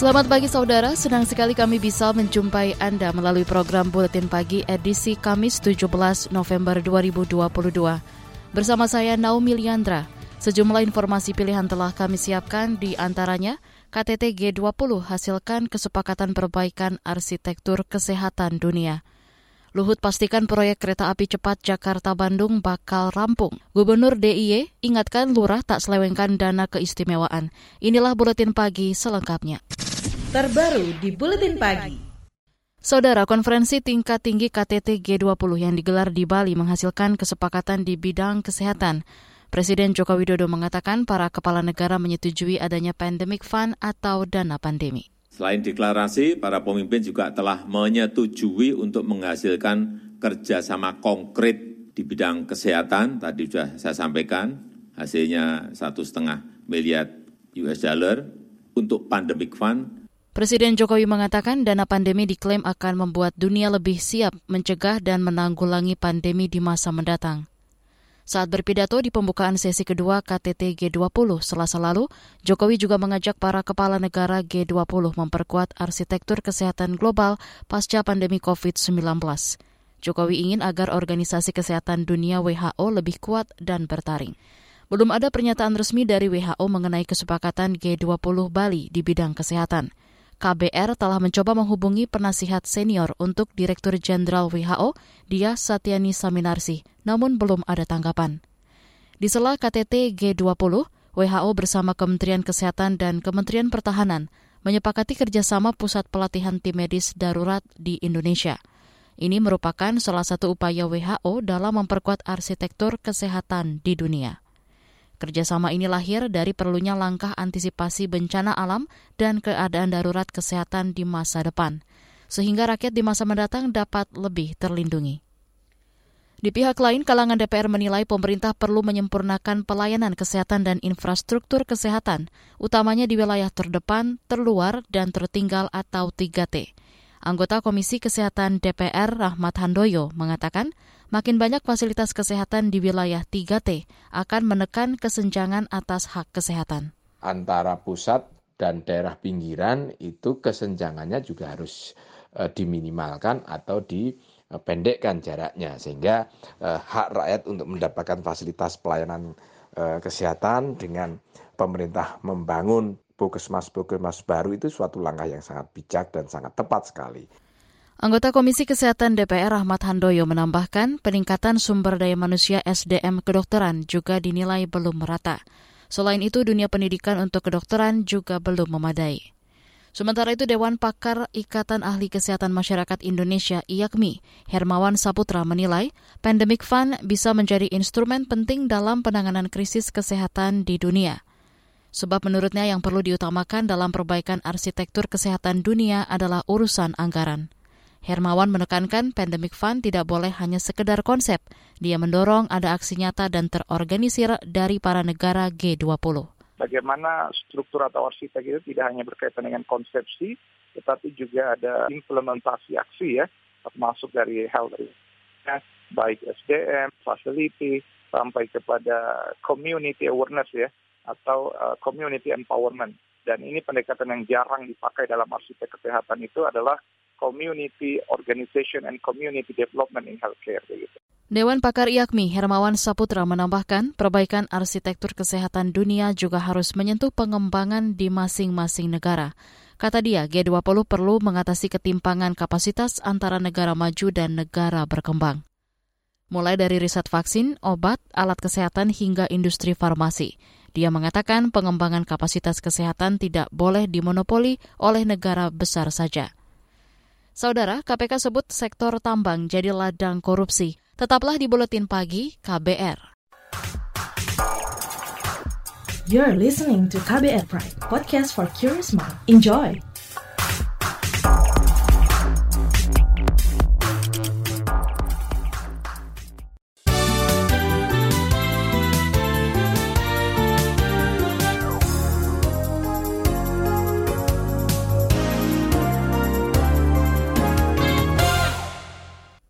Selamat pagi saudara, senang sekali kami bisa menjumpai Anda melalui program Buletin Pagi edisi Kamis 17 November 2022. Bersama saya Naomi Liandra, sejumlah informasi pilihan telah kami siapkan di antaranya KTT G20 hasilkan kesepakatan perbaikan arsitektur kesehatan dunia. Luhut pastikan proyek kereta api cepat Jakarta-Bandung bakal rampung. Gubernur DIY ingatkan lurah tak selewengkan dana keistimewaan. Inilah Buletin Pagi selengkapnya terbaru di Buletin Pagi. Saudara, konferensi tingkat tinggi KTT G20 yang digelar di Bali menghasilkan kesepakatan di bidang kesehatan. Presiden Joko Widodo mengatakan para kepala negara menyetujui adanya pandemic fund atau dana pandemi. Selain deklarasi, para pemimpin juga telah menyetujui untuk menghasilkan kerjasama konkret di bidang kesehatan. Tadi sudah saya sampaikan, hasilnya satu setengah miliar US dollar untuk pandemic fund Presiden Jokowi mengatakan dana pandemi diklaim akan membuat dunia lebih siap mencegah dan menanggulangi pandemi di masa mendatang. Saat berpidato di pembukaan sesi kedua KTT G20 selasa lalu, Jokowi juga mengajak para kepala negara G20 memperkuat arsitektur kesehatan global pasca pandemi COVID-19. Jokowi ingin agar Organisasi Kesehatan Dunia WHO lebih kuat dan bertaring. Belum ada pernyataan resmi dari WHO mengenai kesepakatan G20 Bali di bidang kesehatan. KBR telah mencoba menghubungi penasihat senior untuk Direktur Jenderal WHO, Dia Satyani Saminarsi, namun belum ada tanggapan. Di sela KTT G20, WHO bersama Kementerian Kesehatan dan Kementerian Pertahanan menyepakati kerjasama pusat pelatihan tim medis darurat di Indonesia. Ini merupakan salah satu upaya WHO dalam memperkuat arsitektur kesehatan di dunia. Kerjasama ini lahir dari perlunya langkah antisipasi bencana alam dan keadaan darurat kesehatan di masa depan, sehingga rakyat di masa mendatang dapat lebih terlindungi. Di pihak lain, kalangan DPR menilai pemerintah perlu menyempurnakan pelayanan kesehatan dan infrastruktur kesehatan, utamanya di wilayah terdepan, terluar, dan tertinggal atau 3T. Anggota Komisi Kesehatan DPR Rahmat Handoyo mengatakan, makin banyak fasilitas kesehatan di wilayah 3T akan menekan kesenjangan atas hak kesehatan. Antara pusat dan daerah pinggiran itu kesenjangannya juga harus uh, diminimalkan atau dipendekkan jaraknya sehingga uh, hak rakyat untuk mendapatkan fasilitas pelayanan uh, kesehatan dengan pemerintah membangun puskesmas-puskesmas baru itu suatu langkah yang sangat bijak dan sangat tepat sekali. Anggota Komisi Kesehatan DPR Ahmad Handoyo menambahkan peningkatan sumber daya manusia SDM kedokteran juga dinilai belum merata. Selain itu, dunia pendidikan untuk kedokteran juga belum memadai. Sementara itu, Dewan Pakar Ikatan Ahli Kesehatan Masyarakat Indonesia IAKMI, Hermawan Saputra menilai Pandemic Fund bisa menjadi instrumen penting dalam penanganan krisis kesehatan di dunia. Sebab menurutnya yang perlu diutamakan dalam perbaikan arsitektur kesehatan dunia adalah urusan anggaran. Hermawan menekankan Pandemic Fund tidak boleh hanya sekedar konsep. Dia mendorong ada aksi nyata dan terorganisir dari para negara G20. Bagaimana struktur atau arsitek itu tidak hanya berkaitan dengan konsepsi, tetapi juga ada implementasi aksi ya, termasuk dari health baik SDM, facility, sampai kepada community awareness ya, atau uh, community empowerment. Dan ini pendekatan yang jarang dipakai dalam arsitek kesehatan itu adalah community organization and community development in healthcare begitu. Dewan Pakar IAKMI Hermawan Saputra menambahkan, perbaikan arsitektur kesehatan dunia juga harus menyentuh pengembangan di masing-masing negara. Kata dia, G20 perlu mengatasi ketimpangan kapasitas antara negara maju dan negara berkembang. Mulai dari riset vaksin, obat, alat kesehatan hingga industri farmasi. Dia mengatakan pengembangan kapasitas kesehatan tidak boleh dimonopoli oleh negara besar saja. Saudara, KPK sebut sektor tambang jadi ladang korupsi. Tetaplah di Buletin Pagi KBR. You're listening to KBR Pride, podcast for curious mind. Enjoy!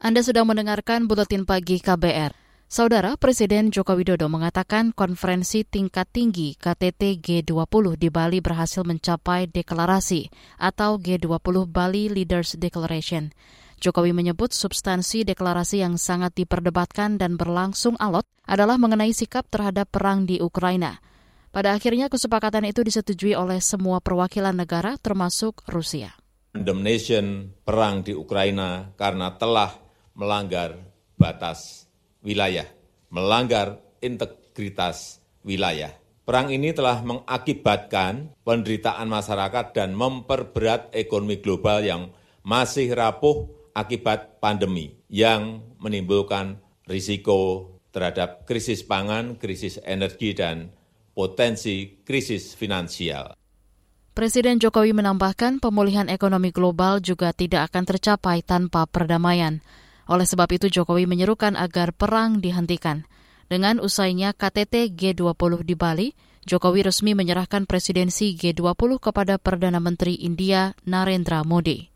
Anda sedang mendengarkan Buletin Pagi KBR. Saudara Presiden Joko Widodo mengatakan konferensi tingkat tinggi KTT G20 di Bali berhasil mencapai deklarasi atau G20 Bali Leaders Declaration. Jokowi menyebut substansi deklarasi yang sangat diperdebatkan dan berlangsung alot adalah mengenai sikap terhadap perang di Ukraina. Pada akhirnya kesepakatan itu disetujui oleh semua perwakilan negara termasuk Rusia. Condemnation perang di Ukraina karena telah melanggar batas wilayah, melanggar integritas wilayah. Perang ini telah mengakibatkan penderitaan masyarakat dan memperberat ekonomi global yang masih rapuh akibat pandemi yang menimbulkan risiko terhadap krisis pangan, krisis energi, dan potensi krisis finansial. Presiden Jokowi menambahkan pemulihan ekonomi global juga tidak akan tercapai tanpa perdamaian. Oleh sebab itu Jokowi menyerukan agar perang dihentikan. Dengan usainya KTT G20 di Bali, Jokowi resmi menyerahkan presidensi G20 kepada Perdana Menteri India Narendra Modi.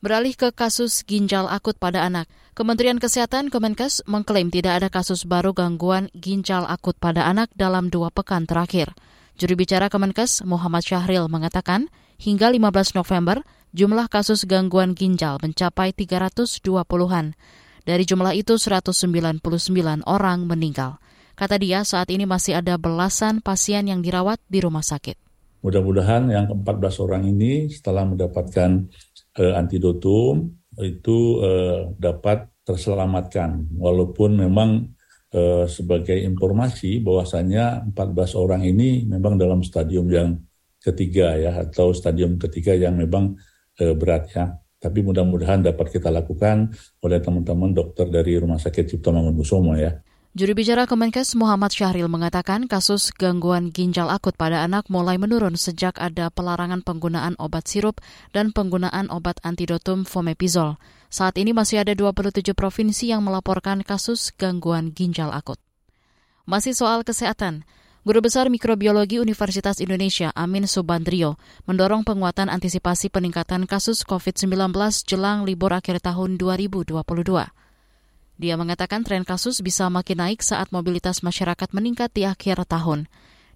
Beralih ke kasus ginjal akut pada anak, Kementerian Kesehatan Kemenkes mengklaim tidak ada kasus baru gangguan ginjal akut pada anak dalam dua pekan terakhir. Juru bicara Kemenkes Muhammad Syahril mengatakan, hingga 15 November, jumlah kasus gangguan ginjal mencapai 320-an. Dari jumlah itu 199 orang meninggal. Kata dia saat ini masih ada belasan pasien yang dirawat di rumah sakit. Mudah-mudahan yang ke-14 orang ini setelah mendapatkan uh, antidotum itu uh, dapat terselamatkan. Walaupun memang uh, sebagai informasi bahwasannya 14 orang ini memang dalam stadium yang ketiga ya atau stadium ketiga yang memang eh, berat ya. Tapi mudah-mudahan dapat kita lakukan oleh teman-teman dokter dari Rumah Sakit Cipto Mangunkusumo ya. Juru bicara Kemenkes Muhammad Syahril mengatakan kasus gangguan ginjal akut pada anak mulai menurun sejak ada pelarangan penggunaan obat sirup dan penggunaan obat antidotum fomepizol. Saat ini masih ada 27 provinsi yang melaporkan kasus gangguan ginjal akut. Masih soal kesehatan, Guru Besar Mikrobiologi Universitas Indonesia Amin Subandrio mendorong penguatan antisipasi peningkatan kasus COVID-19 jelang libur akhir tahun 2022. Dia mengatakan tren kasus bisa makin naik saat mobilitas masyarakat meningkat di akhir tahun.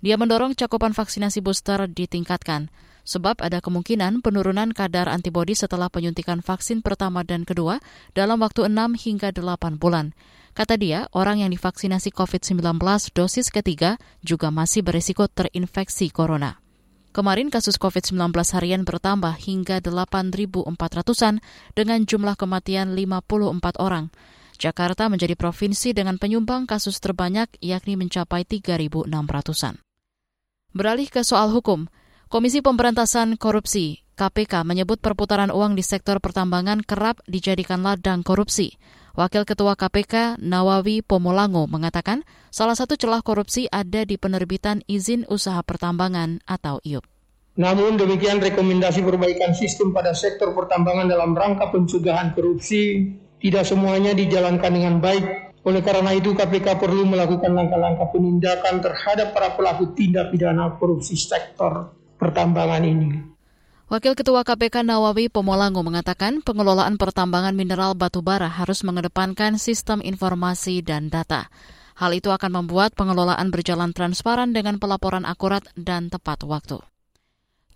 Dia mendorong cakupan vaksinasi booster ditingkatkan, sebab ada kemungkinan penurunan kadar antibodi setelah penyuntikan vaksin pertama dan kedua dalam waktu 6 hingga 8 bulan. Kata dia, orang yang divaksinasi COVID-19 dosis ketiga juga masih berisiko terinfeksi corona. Kemarin kasus COVID-19 harian bertambah hingga 8.400-an dengan jumlah kematian 54 orang. Jakarta menjadi provinsi dengan penyumbang kasus terbanyak yakni mencapai 3.600-an. Beralih ke soal hukum, Komisi Pemberantasan Korupsi KPK menyebut perputaran uang di sektor pertambangan kerap dijadikan ladang korupsi. Wakil Ketua KPK Nawawi Pomolango mengatakan salah satu celah korupsi ada di penerbitan izin usaha pertambangan atau IUP. Namun demikian rekomendasi perbaikan sistem pada sektor pertambangan dalam rangka pencegahan korupsi tidak semuanya dijalankan dengan baik. Oleh karena itu KPK perlu melakukan langkah-langkah penindakan terhadap para pelaku tindak pidana korupsi sektor pertambangan ini. Wakil Ketua KPK Nawawi Pomolango mengatakan pengelolaan pertambangan mineral batu bara harus mengedepankan sistem informasi dan data. Hal itu akan membuat pengelolaan berjalan transparan dengan pelaporan akurat dan tepat waktu.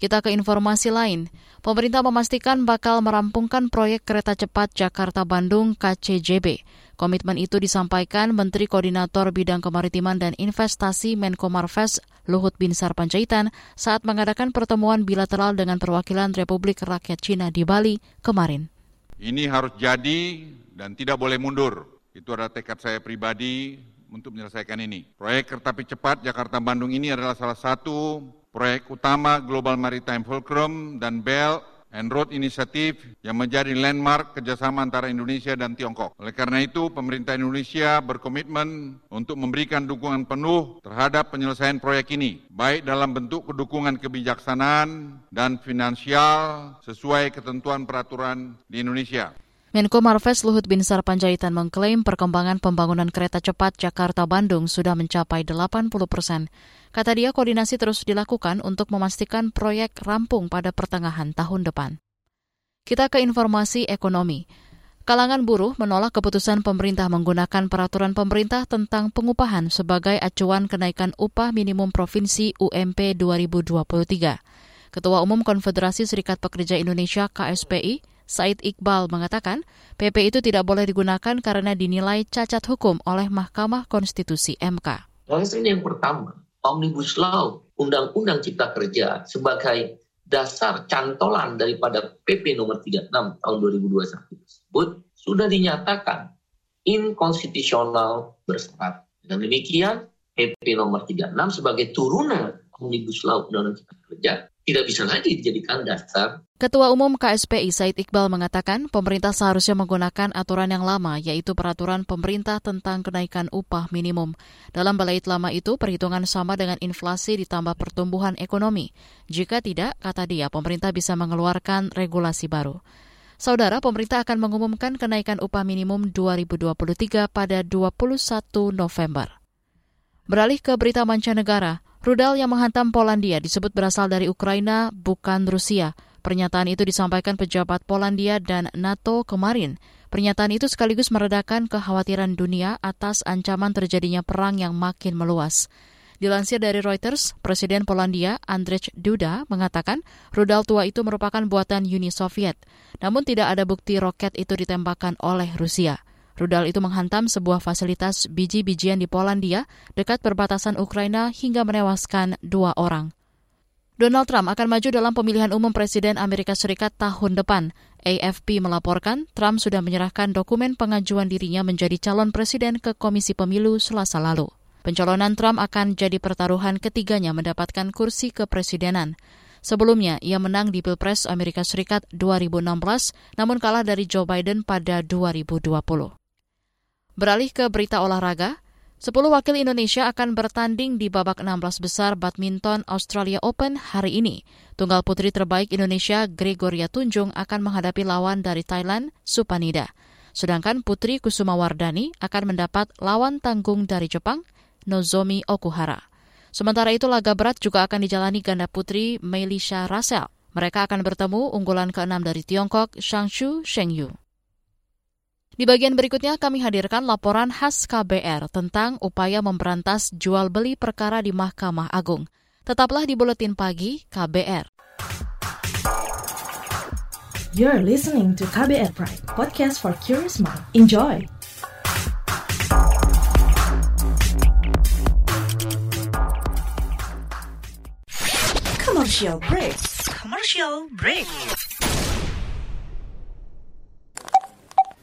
Kita ke informasi lain. Pemerintah memastikan bakal merampungkan proyek kereta cepat Jakarta-Bandung KCJB. Komitmen itu disampaikan Menteri Koordinator Bidang Kemaritiman dan Investasi Menko Marves Luhut Binsar Panjaitan saat mengadakan pertemuan bilateral dengan perwakilan Republik Rakyat Cina di Bali kemarin. Ini harus jadi dan tidak boleh mundur. Itu adalah tekad saya pribadi untuk menyelesaikan ini. Proyek kereta api cepat Jakarta-Bandung ini adalah salah satu proyek utama Global Maritime Fulcrum dan BEL and Road Initiative yang menjadi landmark kerjasama antara Indonesia dan Tiongkok. Oleh karena itu, pemerintah Indonesia berkomitmen untuk memberikan dukungan penuh terhadap penyelesaian proyek ini, baik dalam bentuk dukungan kebijaksanaan dan finansial sesuai ketentuan peraturan di Indonesia. Menko Marves Luhut Binsar Panjaitan mengklaim perkembangan pembangunan kereta cepat Jakarta-Bandung sudah mencapai 80 persen. Kata dia, koordinasi terus dilakukan untuk memastikan proyek rampung pada pertengahan tahun depan. Kita ke informasi ekonomi. Kalangan buruh menolak keputusan pemerintah menggunakan peraturan pemerintah tentang pengupahan sebagai acuan kenaikan upah minimum provinsi UMP 2023. Ketua Umum Konfederasi Serikat Pekerja Indonesia KSPI, Said Iqbal mengatakan PP itu tidak boleh digunakan karena dinilai cacat hukum oleh Mahkamah Konstitusi MK. Alasan yang pertama, Omnibus Law, Undang-Undang Cipta Kerja sebagai dasar cantolan daripada PP nomor 36 tahun 2021 tersebut sudah dinyatakan inkonstitusional bersyarat. Dengan demikian, PP nomor 36 sebagai turunan Omnibus Law Undang-Undang Cipta Kerja tidak bisa lagi dijadikan dasar. Ketua Umum KSPI Said Iqbal mengatakan pemerintah seharusnya menggunakan aturan yang lama, yaitu peraturan pemerintah tentang kenaikan upah minimum. Dalam balait lama itu, perhitungan sama dengan inflasi ditambah pertumbuhan ekonomi. Jika tidak, kata dia, pemerintah bisa mengeluarkan regulasi baru. Saudara, pemerintah akan mengumumkan kenaikan upah minimum 2023 pada 21 November. Beralih ke berita mancanegara, Rudal yang menghantam Polandia disebut berasal dari Ukraina, bukan Rusia. Pernyataan itu disampaikan pejabat Polandia dan NATO kemarin. Pernyataan itu sekaligus meredakan kekhawatiran dunia atas ancaman terjadinya perang yang makin meluas. Dilansir dari Reuters, Presiden Polandia Andrzej Duda mengatakan rudal tua itu merupakan buatan Uni Soviet, namun tidak ada bukti roket itu ditembakkan oleh Rusia. Rudal itu menghantam sebuah fasilitas biji-bijian di Polandia dekat perbatasan Ukraina hingga menewaskan dua orang. Donald Trump akan maju dalam pemilihan umum Presiden Amerika Serikat tahun depan. AFP melaporkan Trump sudah menyerahkan dokumen pengajuan dirinya menjadi calon presiden ke Komisi Pemilu selasa lalu. Pencalonan Trump akan jadi pertaruhan ketiganya mendapatkan kursi kepresidenan. Sebelumnya, ia menang di Pilpres Amerika Serikat 2016, namun kalah dari Joe Biden pada 2020. Beralih ke berita olahraga, 10 wakil Indonesia akan bertanding di babak 16 besar badminton Australia Open hari ini. Tunggal putri terbaik Indonesia Gregoria Tunjung akan menghadapi lawan dari Thailand, Supanida. Sedangkan putri Kusuma Wardani akan mendapat lawan tanggung dari Jepang, Nozomi Okuhara. Sementara itu laga berat juga akan dijalani ganda putri Melisha Russell. Mereka akan bertemu unggulan ke-6 dari Tiongkok, Shangshu Shengyu. Di bagian berikutnya kami hadirkan laporan khas KBR tentang upaya memberantas jual beli perkara di Mahkamah Agung. Tetaplah di Buletin Pagi KBR. You're listening to KBR Pride, podcast for curious mind. Enjoy! Commercial break. Commercial break.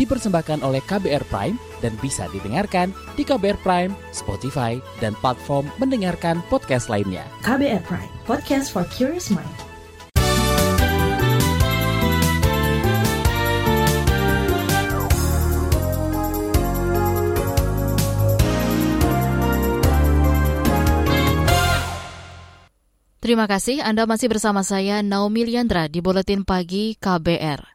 dipersembahkan oleh KBR Prime dan bisa didengarkan di KBR Prime, Spotify, dan platform mendengarkan podcast lainnya. KBR Prime, podcast for curious mind. Terima kasih Anda masih bersama saya Naomi Liandra di Buletin Pagi KBR.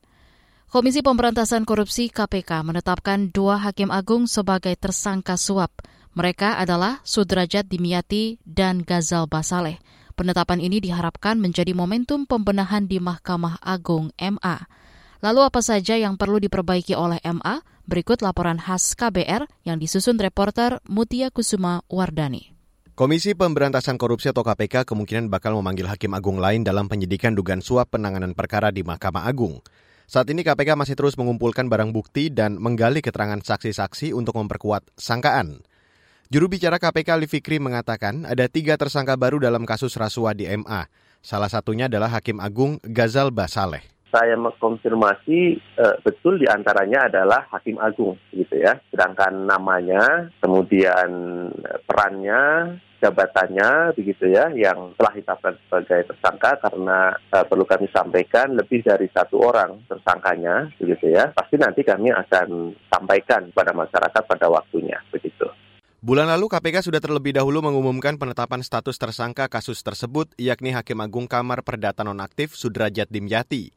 Komisi Pemberantasan Korupsi KPK menetapkan dua hakim agung sebagai tersangka suap. Mereka adalah Sudrajat Dimyati dan Gazal Basaleh. Penetapan ini diharapkan menjadi momentum pembenahan di Mahkamah Agung MA. Lalu apa saja yang perlu diperbaiki oleh MA? Berikut laporan khas KBR yang disusun reporter Mutia Kusuma Wardani. Komisi Pemberantasan Korupsi atau KPK kemungkinan bakal memanggil hakim agung lain dalam penyidikan dugaan suap penanganan perkara di Mahkamah Agung. Saat ini KPK masih terus mengumpulkan barang bukti dan menggali keterangan saksi-saksi untuk memperkuat sangkaan. Juru bicara KPK Ali Fikri mengatakan ada tiga tersangka baru dalam kasus rasuah di MA. Salah satunya adalah Hakim Agung Gazal Basaleh saya mengkonfirmasi uh, betul di antaranya adalah hakim agung gitu ya. Sedangkan namanya, kemudian perannya, jabatannya begitu ya yang telah ditetapkan sebagai tersangka karena uh, perlu kami sampaikan lebih dari satu orang tersangkanya begitu ya pasti nanti kami akan sampaikan kepada masyarakat pada waktunya begitu. Bulan lalu KPK sudah terlebih dahulu mengumumkan penetapan status tersangka kasus tersebut yakni Hakim Agung Kamar Perdata Nonaktif Sudrajat Dimyati.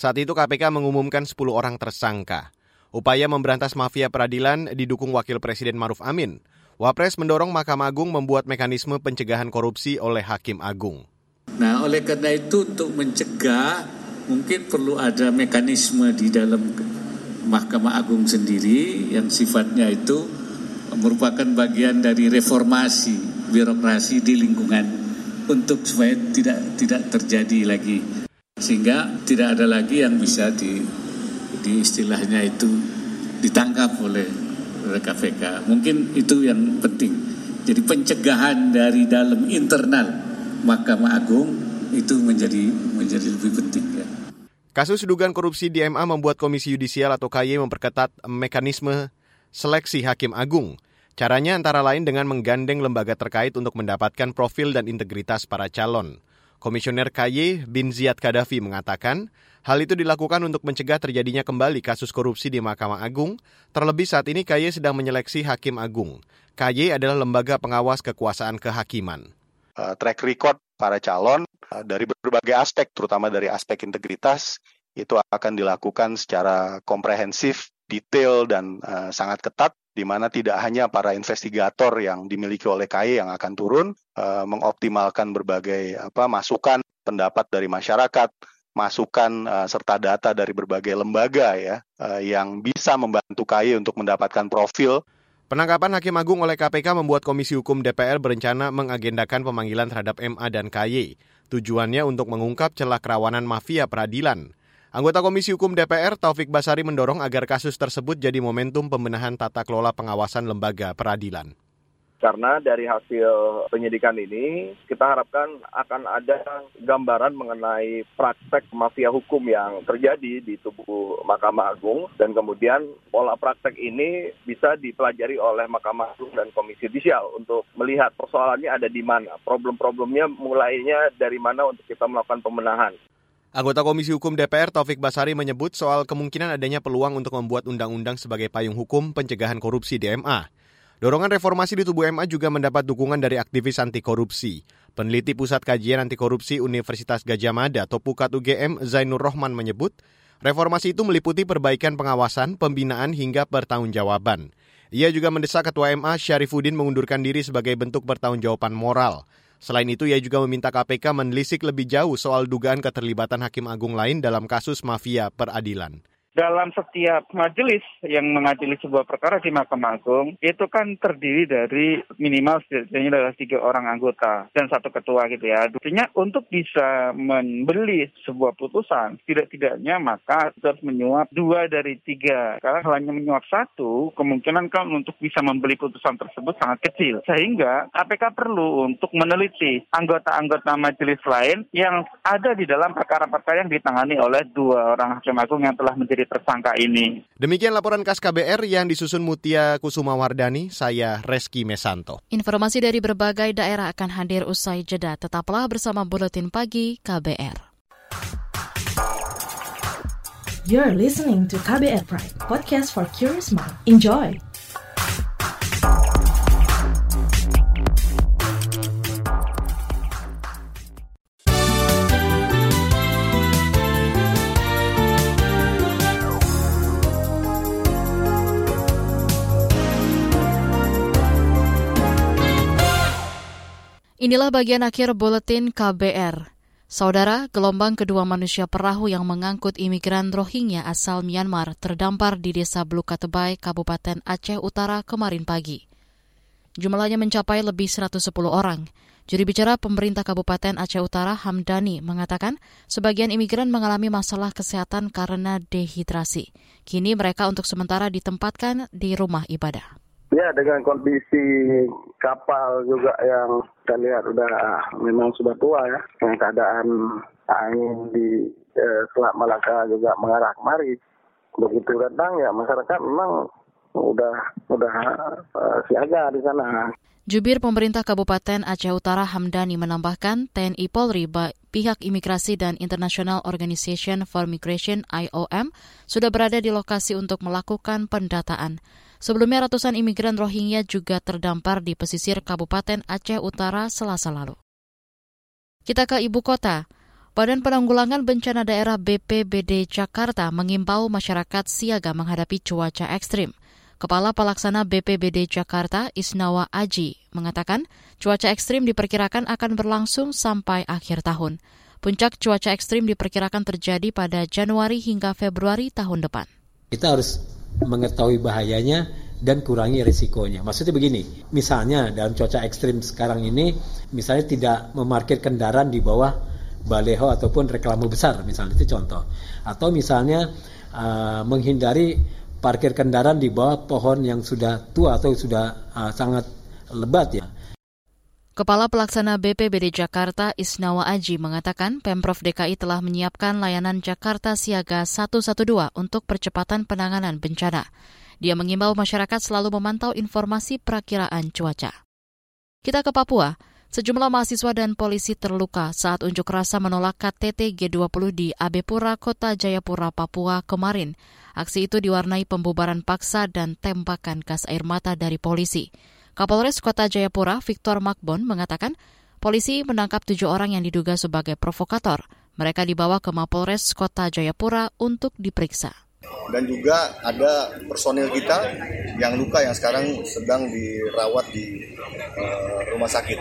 Saat itu KPK mengumumkan 10 orang tersangka. Upaya memberantas mafia peradilan didukung Wakil Presiden Maruf Amin. Wapres mendorong Mahkamah Agung membuat mekanisme pencegahan korupsi oleh Hakim Agung. Nah, oleh karena itu untuk mencegah mungkin perlu ada mekanisme di dalam Mahkamah Agung sendiri yang sifatnya itu merupakan bagian dari reformasi birokrasi di lingkungan untuk supaya tidak tidak terjadi lagi sehingga tidak ada lagi yang bisa di, di istilahnya itu ditangkap oleh KPK. Mungkin itu yang penting. Jadi pencegahan dari dalam internal Mahkamah Agung itu menjadi menjadi lebih penting ya. Kasus dugaan korupsi di MA membuat Komisi Yudisial atau KY memperketat mekanisme seleksi Hakim Agung. Caranya antara lain dengan menggandeng lembaga terkait untuk mendapatkan profil dan integritas para calon. Komisioner KY Bin Ziyad Kadafi mengatakan, Hal itu dilakukan untuk mencegah terjadinya kembali kasus korupsi di Mahkamah Agung, terlebih saat ini KY sedang menyeleksi Hakim Agung. KY adalah lembaga pengawas kekuasaan kehakiman. Uh, track record para calon uh, dari berbagai aspek, terutama dari aspek integritas, itu akan dilakukan secara komprehensif, detail, dan uh, sangat ketat di mana tidak hanya para investigator yang dimiliki oleh KY yang akan turun, uh, mengoptimalkan berbagai apa masukan, pendapat dari masyarakat, masukan uh, serta data dari berbagai lembaga ya uh, yang bisa membantu KAI untuk mendapatkan profil. Penangkapan Hakim Agung oleh KPK membuat Komisi Hukum DPR berencana mengagendakan pemanggilan terhadap MA dan KY. Tujuannya untuk mengungkap celah kerawanan mafia peradilan. Anggota Komisi Hukum DPR Taufik Basari mendorong agar kasus tersebut jadi momentum pembenahan tata kelola pengawasan lembaga peradilan. Karena dari hasil penyidikan ini kita harapkan akan ada gambaran mengenai praktek mafia hukum yang terjadi di tubuh Mahkamah Agung dan kemudian pola praktek ini bisa dipelajari oleh Mahkamah Agung dan Komisi Judisial untuk melihat persoalannya ada di mana, problem-problemnya mulainya dari mana untuk kita melakukan pembenahan. Anggota Komisi Hukum DPR Taufik Basari menyebut soal kemungkinan adanya peluang untuk membuat undang-undang sebagai payung hukum pencegahan korupsi di MA. Dorongan reformasi di tubuh MA juga mendapat dukungan dari aktivis anti korupsi. Peneliti Pusat Kajian Anti Korupsi Universitas Gajah Mada atau Pukat UGM Zainur Rohman menyebut, reformasi itu meliputi perbaikan pengawasan, pembinaan hingga pertanggungjawaban. Ia juga mendesak Ketua MA Syarifuddin mengundurkan diri sebagai bentuk pertanggungjawaban moral. Selain itu, ia juga meminta KPK menelisik lebih jauh soal dugaan keterlibatan hakim agung lain dalam kasus mafia peradilan dalam setiap majelis yang mengadili sebuah perkara di Mahkamah Agung itu kan terdiri dari minimal setidaknya adalah tiga orang anggota dan satu ketua gitu ya. Artinya untuk bisa membeli sebuah putusan tidak-tidaknya maka harus menyuap dua dari tiga. Karena hanya menyuap satu kemungkinan kan untuk bisa membeli putusan tersebut sangat kecil. Sehingga KPK perlu untuk meneliti anggota-anggota majelis lain yang ada di dalam perkara-perkara yang ditangani oleh dua orang hakim agung yang telah menjadi menjadi tersangka ini. Demikian laporan khas KBR yang disusun Mutia Kusuma Wardani, saya Reski Mesanto. Informasi dari berbagai daerah akan hadir usai jeda. Tetaplah bersama Buletin Pagi KBR. You're listening to KBR Pride, podcast for curious mind. Enjoy! Inilah bagian akhir buletin KBR. Saudara, gelombang kedua manusia perahu yang mengangkut imigran Rohingya asal Myanmar terdampar di Desa Blukatebay, Kabupaten Aceh Utara kemarin pagi. Jumlahnya mencapai lebih 110 orang. Juri bicara pemerintah Kabupaten Aceh Utara Hamdani mengatakan sebagian imigran mengalami masalah kesehatan karena dehidrasi. Kini mereka untuk sementara ditempatkan di rumah ibadah. Ya, dengan kondisi kapal juga yang kita lihat udah memang sudah tua ya, dengan keadaan angin di eh, Selat Malaka juga mengarah kemari. Begitu datang ya masyarakat memang udah udah uh, siaga di sana. Jubir pemerintah Kabupaten Aceh Utara Hamdani menambahkan TNI Polri, pihak Imigrasi dan International Organization for Migration IOM sudah berada di lokasi untuk melakukan pendataan. Sebelumnya ratusan imigran Rohingya juga terdampar di pesisir Kabupaten Aceh Utara selasa lalu. Kita ke ibu kota. Badan Penanggulangan Bencana Daerah BPBD Jakarta mengimbau masyarakat siaga menghadapi cuaca ekstrim. Kepala Pelaksana BPBD Jakarta Isnawa Aji mengatakan cuaca ekstrim diperkirakan akan berlangsung sampai akhir tahun. Puncak cuaca ekstrim diperkirakan terjadi pada Januari hingga Februari tahun depan. Kita harus mengetahui bahayanya dan kurangi risikonya. Maksudnya begini, misalnya dalam cuaca ekstrim sekarang ini, misalnya tidak memarkir kendaraan di bawah baleho ataupun reklame besar, misalnya itu contoh. Atau misalnya uh, menghindari parkir kendaraan di bawah pohon yang sudah tua atau sudah uh, sangat lebat ya. Kepala Pelaksana BPBD Jakarta Isnawa Aji mengatakan Pemprov DKI telah menyiapkan layanan Jakarta Siaga 112 untuk percepatan penanganan bencana. Dia mengimbau masyarakat selalu memantau informasi perakiraan cuaca. Kita ke Papua. Sejumlah mahasiswa dan polisi terluka saat unjuk rasa menolak KTT G20 di Abepura, Kota Jayapura, Papua kemarin. Aksi itu diwarnai pembubaran paksa dan tembakan gas air mata dari polisi. Kapolres Kota Jayapura, Victor Makbon, mengatakan polisi menangkap tujuh orang yang diduga sebagai provokator. Mereka dibawa ke Mapolres Kota Jayapura untuk diperiksa. Dan juga ada personil kita yang luka yang sekarang sedang dirawat di uh, rumah sakit.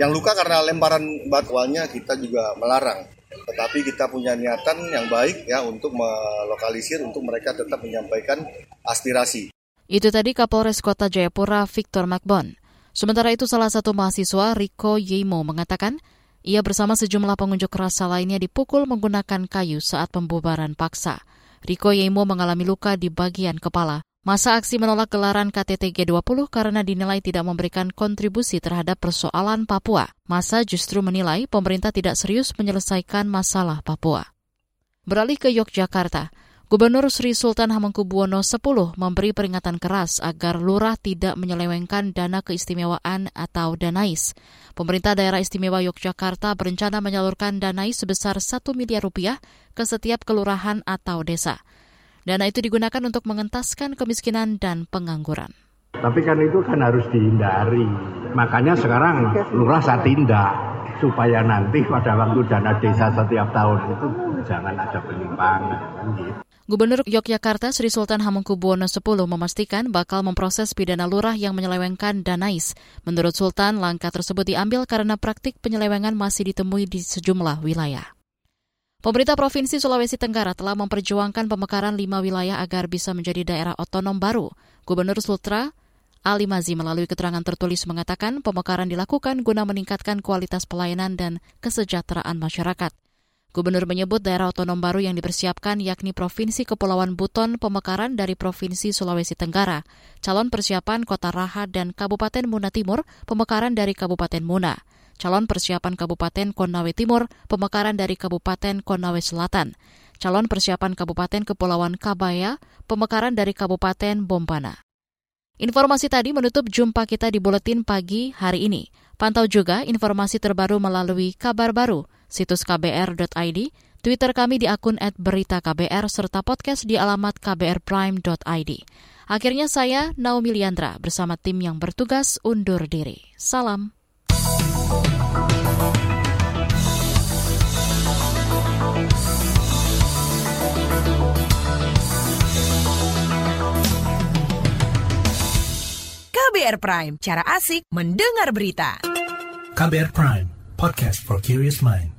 Yang luka karena lemparan batuannya kita juga melarang. Tetapi kita punya niatan yang baik ya untuk melokalisir untuk mereka tetap menyampaikan aspirasi. Itu tadi Kapolres Kota Jayapura Victor Makbon. Sementara itu salah satu mahasiswa Riko Yemo mengatakan ia bersama sejumlah pengunjuk rasa lainnya dipukul menggunakan kayu saat pembubaran paksa. Riko Yemo mengalami luka di bagian kepala. Masa aksi menolak gelaran KTT G20 karena dinilai tidak memberikan kontribusi terhadap persoalan Papua. Masa justru menilai pemerintah tidak serius menyelesaikan masalah Papua. Beralih ke Yogyakarta, Gubernur Sri Sultan Hamengkubuwono X memberi peringatan keras agar lurah tidak menyelewengkan dana keistimewaan atau danais. Pemerintah daerah istimewa Yogyakarta berencana menyalurkan danais sebesar 1 miliar rupiah ke setiap kelurahan atau desa. Dana itu digunakan untuk mengentaskan kemiskinan dan pengangguran. Tapi kan itu kan harus dihindari. Makanya sekarang lurah saya tindak supaya nanti pada waktu dana desa setiap tahun itu jangan ada penyimpangan. Gubernur Yogyakarta Sri Sultan Hamengkubuwono X memastikan bakal memproses pidana lurah yang menyelewengkan danais. Menurut Sultan, langkah tersebut diambil karena praktik penyelewengan masih ditemui di sejumlah wilayah. Pemerintah Provinsi Sulawesi Tenggara telah memperjuangkan pemekaran lima wilayah agar bisa menjadi daerah otonom baru. Gubernur Sultra Ali Mazi melalui keterangan tertulis mengatakan pemekaran dilakukan guna meningkatkan kualitas pelayanan dan kesejahteraan masyarakat. Gubernur menyebut daerah otonom baru yang dipersiapkan yakni Provinsi Kepulauan Buton pemekaran dari Provinsi Sulawesi Tenggara, calon persiapan Kota Raha dan Kabupaten Muna Timur pemekaran dari Kabupaten Muna, calon persiapan Kabupaten Konawe Timur pemekaran dari Kabupaten Konawe Selatan, calon persiapan Kabupaten Kepulauan Kabaya pemekaran dari Kabupaten Bombana. Informasi tadi menutup jumpa kita di Buletin Pagi hari ini. Pantau juga informasi terbaru melalui kabar baru situs kbr.id, Twitter kami di akun @beritaKBR serta podcast di alamat kbrprime.id. Akhirnya saya Naomi Liandra bersama tim yang bertugas undur diri. Salam. KBR Prime, cara asik mendengar berita. KBR Prime, podcast for curious mind.